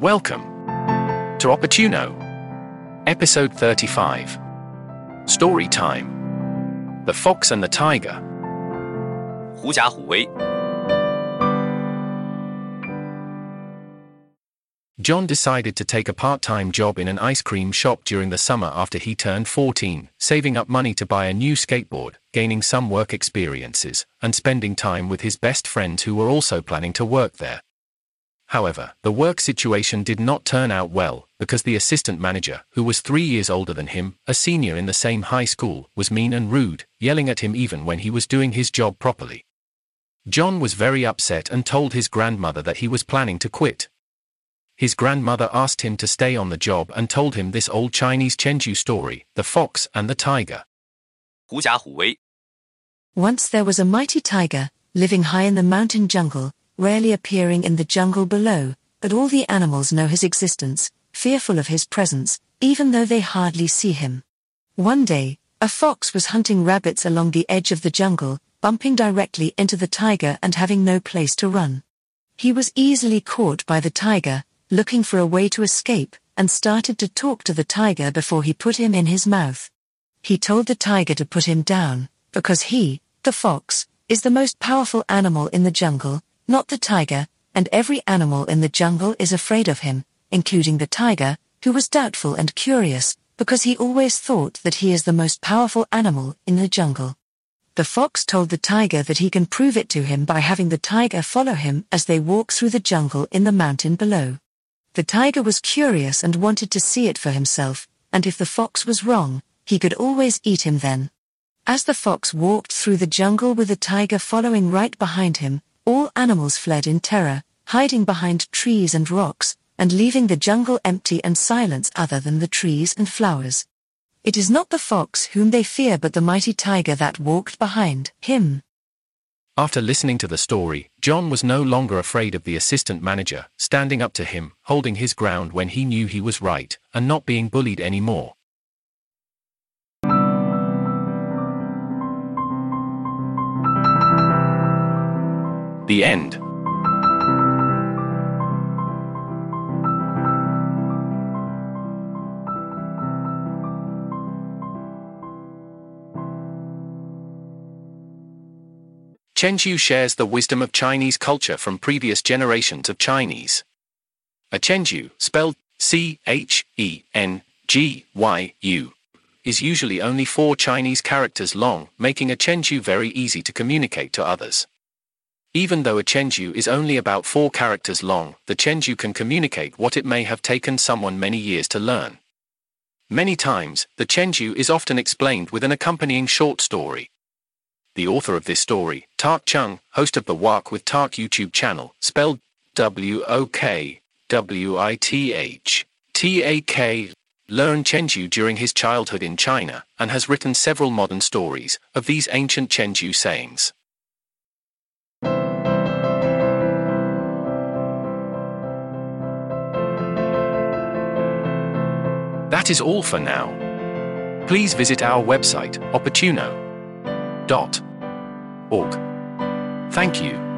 Welcome to Opportuno, episode 35. Story time The Fox and the Tiger. 狐假虎威。 John decided to take a part time job in an ice cream shop during the summer after he turned 14, saving up money to buy a new skateboard, gaining some work experiences, and spending time with his best friends who were also planning to work there. However, the work situation did not turn out well, because the assistant manager, who was three years older than him, a senior in the same high school, was mean and rude, yelling at him even when he was doing his job properly. John was very upset and told his grandmother that he was planning to quit. His grandmother asked him to stay on the job and told him this old Chinese Chengyu story, The Fox and the Tiger. Once there was a mighty tiger, living high in the mountain jungle, rarely appearing in the jungle below, but all the animals know his existence, fearful of his presence, even though they hardly see him. One day, a fox was hunting rabbits along the edge of the jungle, bumping directly into the tiger and having no place to run. He was easily caught by the tiger, looking for a way to escape, and started to talk to the tiger before he put him in his mouth. He told the tiger to put him down, because he, the fox, is the most powerful animal in the jungle, not the tiger, and every animal in the jungle is afraid of him, including the tiger, who was doubtful and curious, because he always thought that he is the most powerful animal in the jungle. The fox told the tiger that he can prove it to him by having the tiger follow him as they walk through the jungle in the mountain below. The tiger was curious and wanted to see it for himself, and if the fox was wrong, he could always eat him then. As the fox walked through the jungle with the tiger following right behind him, all animals fled in terror, hiding behind trees and rocks, and leaving the jungle empty and silence other than the trees and flowers. It is not the fox whom they fear but the mighty tiger that walked behind him. After listening to the story, John was no longer afraid of the assistant manager, standing up to him, holding his ground when he knew he was right, and not being bullied anymore. The end. Chengyu shares the wisdom of Chinese culture from previous generations of Chinese. A Chengyu, spelled C H E N G Y U, is usually only four Chinese characters long, making a Chengyu very easy to communicate to others. Even though a Chengyu is only about four characters long, the Chengyu can communicate what it may have taken someone many years to learn. Many times, the Chengyu is often explained with an accompanying short story. The author of this story, Tak Chung, host of the Wok with Tak YouTube channel, spelled W O K W I T H T A K, learned Chengyu during his childhood in China and has written several modern stories of these ancient Chengyu sayings. That is all for now. Please visit our website, opportuno.org. Thank you.